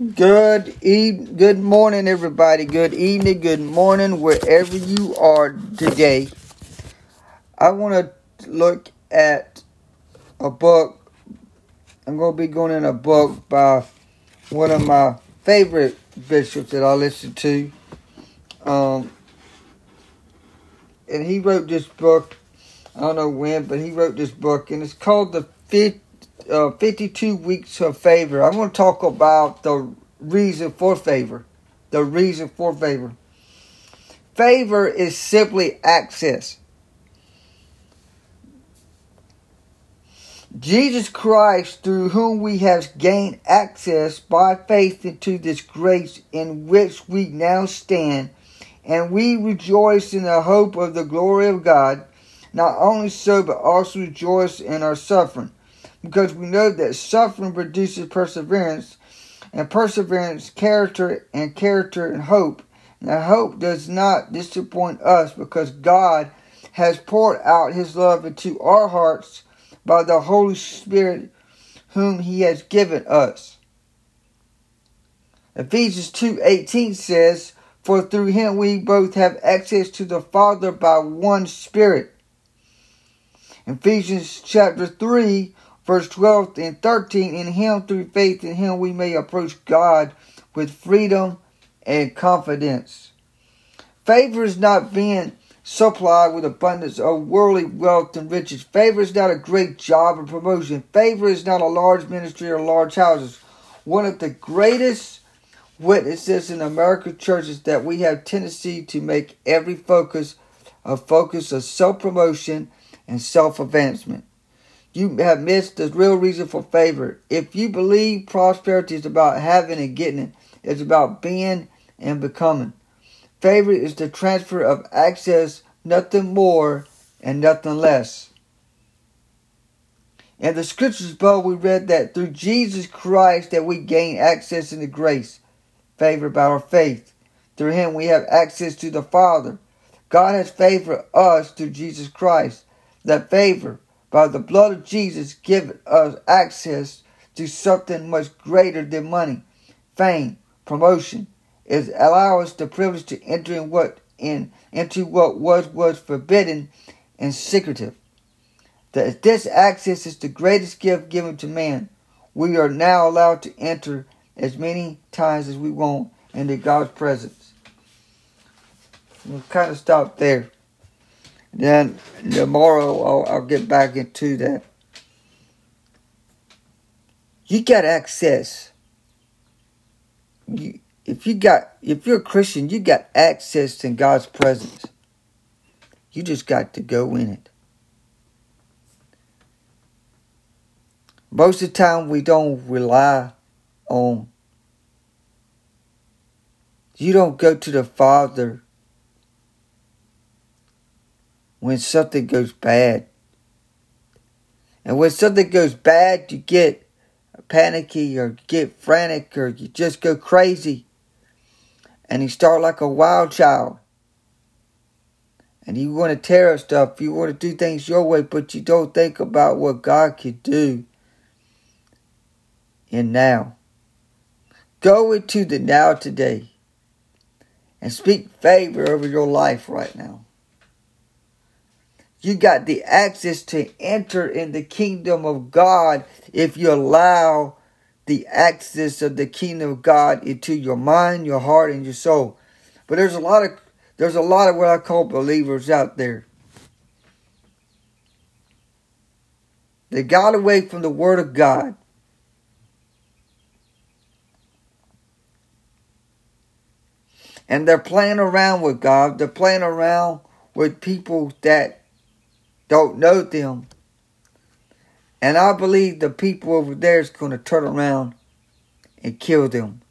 Good e- good morning everybody. Good evening, good morning wherever you are today. I want to look at a book. I'm going to be going in a book by one of my favorite bishops that I listen to. Um and he wrote this book I don't know when, but he wrote this book and it's called The Fifth uh, 52 weeks of favor. I'm going to talk about the reason for favor. The reason for favor. Favor is simply access. Jesus Christ, through whom we have gained access by faith into this grace in which we now stand, and we rejoice in the hope of the glory of God. Not only so, but also rejoice in our suffering because we know that suffering produces perseverance, and perseverance, character, and character, and hope. Now, hope does not disappoint us because God has poured out His love into our hearts by the Holy Spirit, whom He has given us. Ephesians 2:18 says, "For through him we both have access to the Father by one Spirit." Ephesians chapter 3 Verse 12 and 13 In him, through faith in him, we may approach God with freedom and confidence. Favor is not being supplied with abundance of worldly wealth and riches. Favor is not a great job or promotion. Favor is not a large ministry or large houses. One of the greatest witnesses in American churches that we have tendency to make every focus a focus of self promotion and self advancement you have missed the real reason for favor. If you believe prosperity is about having and getting it, it's about being and becoming. Favor is the transfer of access, nothing more and nothing less. In the scriptures above, we read that through Jesus Christ that we gain access into grace, favor by our faith. Through him we have access to the Father. God has favored us through Jesus Christ. That favor by the blood of Jesus, give us access to something much greater than money, fame, promotion. It allows us the privilege to enter in what in into what was was forbidden and secretive. That this access is the greatest gift given to man. We are now allowed to enter as many times as we want into God's presence. We'll kind of stop there. Then tomorrow I'll, I'll get back into that. You got access. You, if you got if you're a Christian, you got access to God's presence. You just got to go in it. Most of the time we don't rely on you don't go to the Father when something goes bad. And when something goes bad, you get panicky or get frantic or you just go crazy. And you start like a wild child. And you want to tear up stuff. You want to do things your way, but you don't think about what God could do in now. Go into the now today and speak favor over your life right now. You got the access to enter in the kingdom of God if you allow the access of the kingdom of God into your mind, your heart, and your soul. But there's a lot of there's a lot of what I call believers out there. They got away from the word of God. And they're playing around with God. They're playing around with people that don't know them. And I believe the people over there is going to turn around and kill them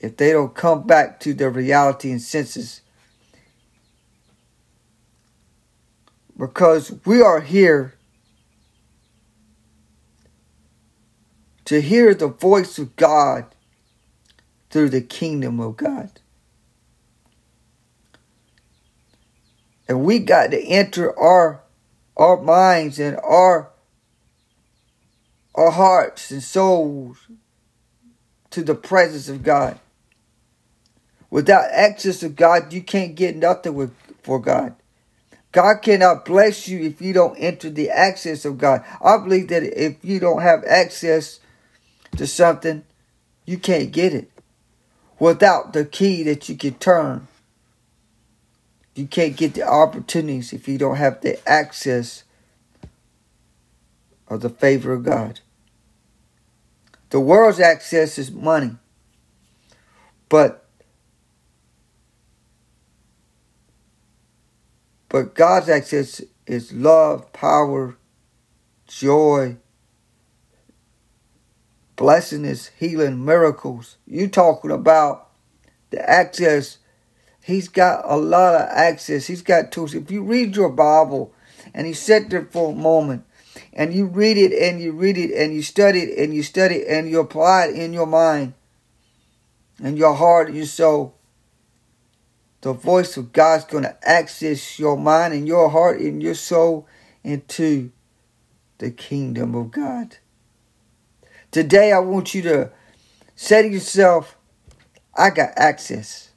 if they don't come back to their reality and senses. Because we are here to hear the voice of God through the kingdom of God. And we got to enter our our minds and our our hearts and souls to the presence of God. Without access to God, you can't get nothing with, for God. God cannot bless you if you don't enter the access of God. I believe that if you don't have access to something, you can't get it. Without the key that you can turn, you can't get the opportunities if you don't have the access of the favor of God. The world's access is money. But but God's access is love, power, joy, blessedness, healing, miracles. You talking about the access. He's got a lot of access. He's got tools. If you read your Bible and he sat there for a moment and you read it and you read it and you study it and you study it and you apply it in your mind and your heart and your soul, the voice of God's going to access your mind and your heart and your soul into the kingdom of God. Today, I want you to say to yourself, I got access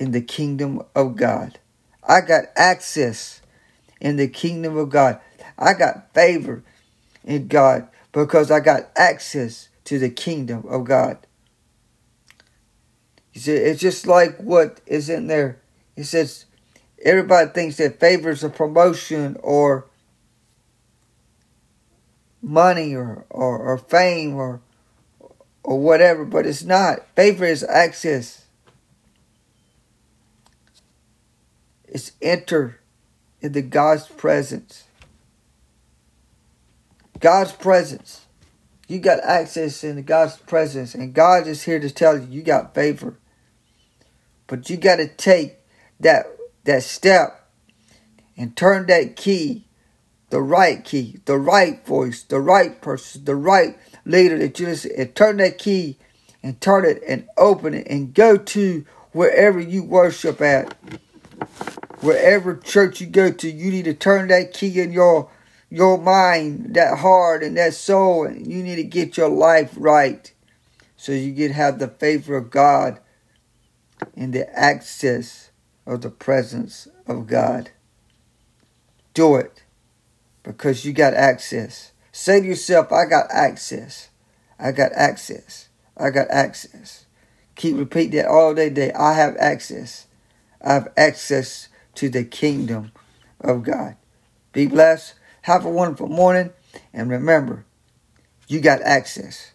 in the kingdom of God. I got access in the kingdom of God. I got favor in God because I got access to the kingdom of God. You see, it's just like what is in there. It says everybody thinks that favor is a promotion or money or, or, or fame or or whatever, but it's not. Favor is access. It's enter into God's presence. God's presence. You got access into God's presence, and God is here to tell you you got favor. But you got to take that that step and turn that key, the right key, the right voice, the right person, the right leader that you just and turn that key and turn it and open it and go to wherever you worship at. Wherever church you go to, you need to turn that key in your your mind, that heart, and that soul, and you need to get your life right so you can have the favor of God and the access of the presence of God. Do it because you got access. Say to yourself, I got access. I got access. I got access. Keep repeating that all day, day. I have access. I have access to the kingdom of God. Be blessed. Have a wonderful morning. And remember, you got access.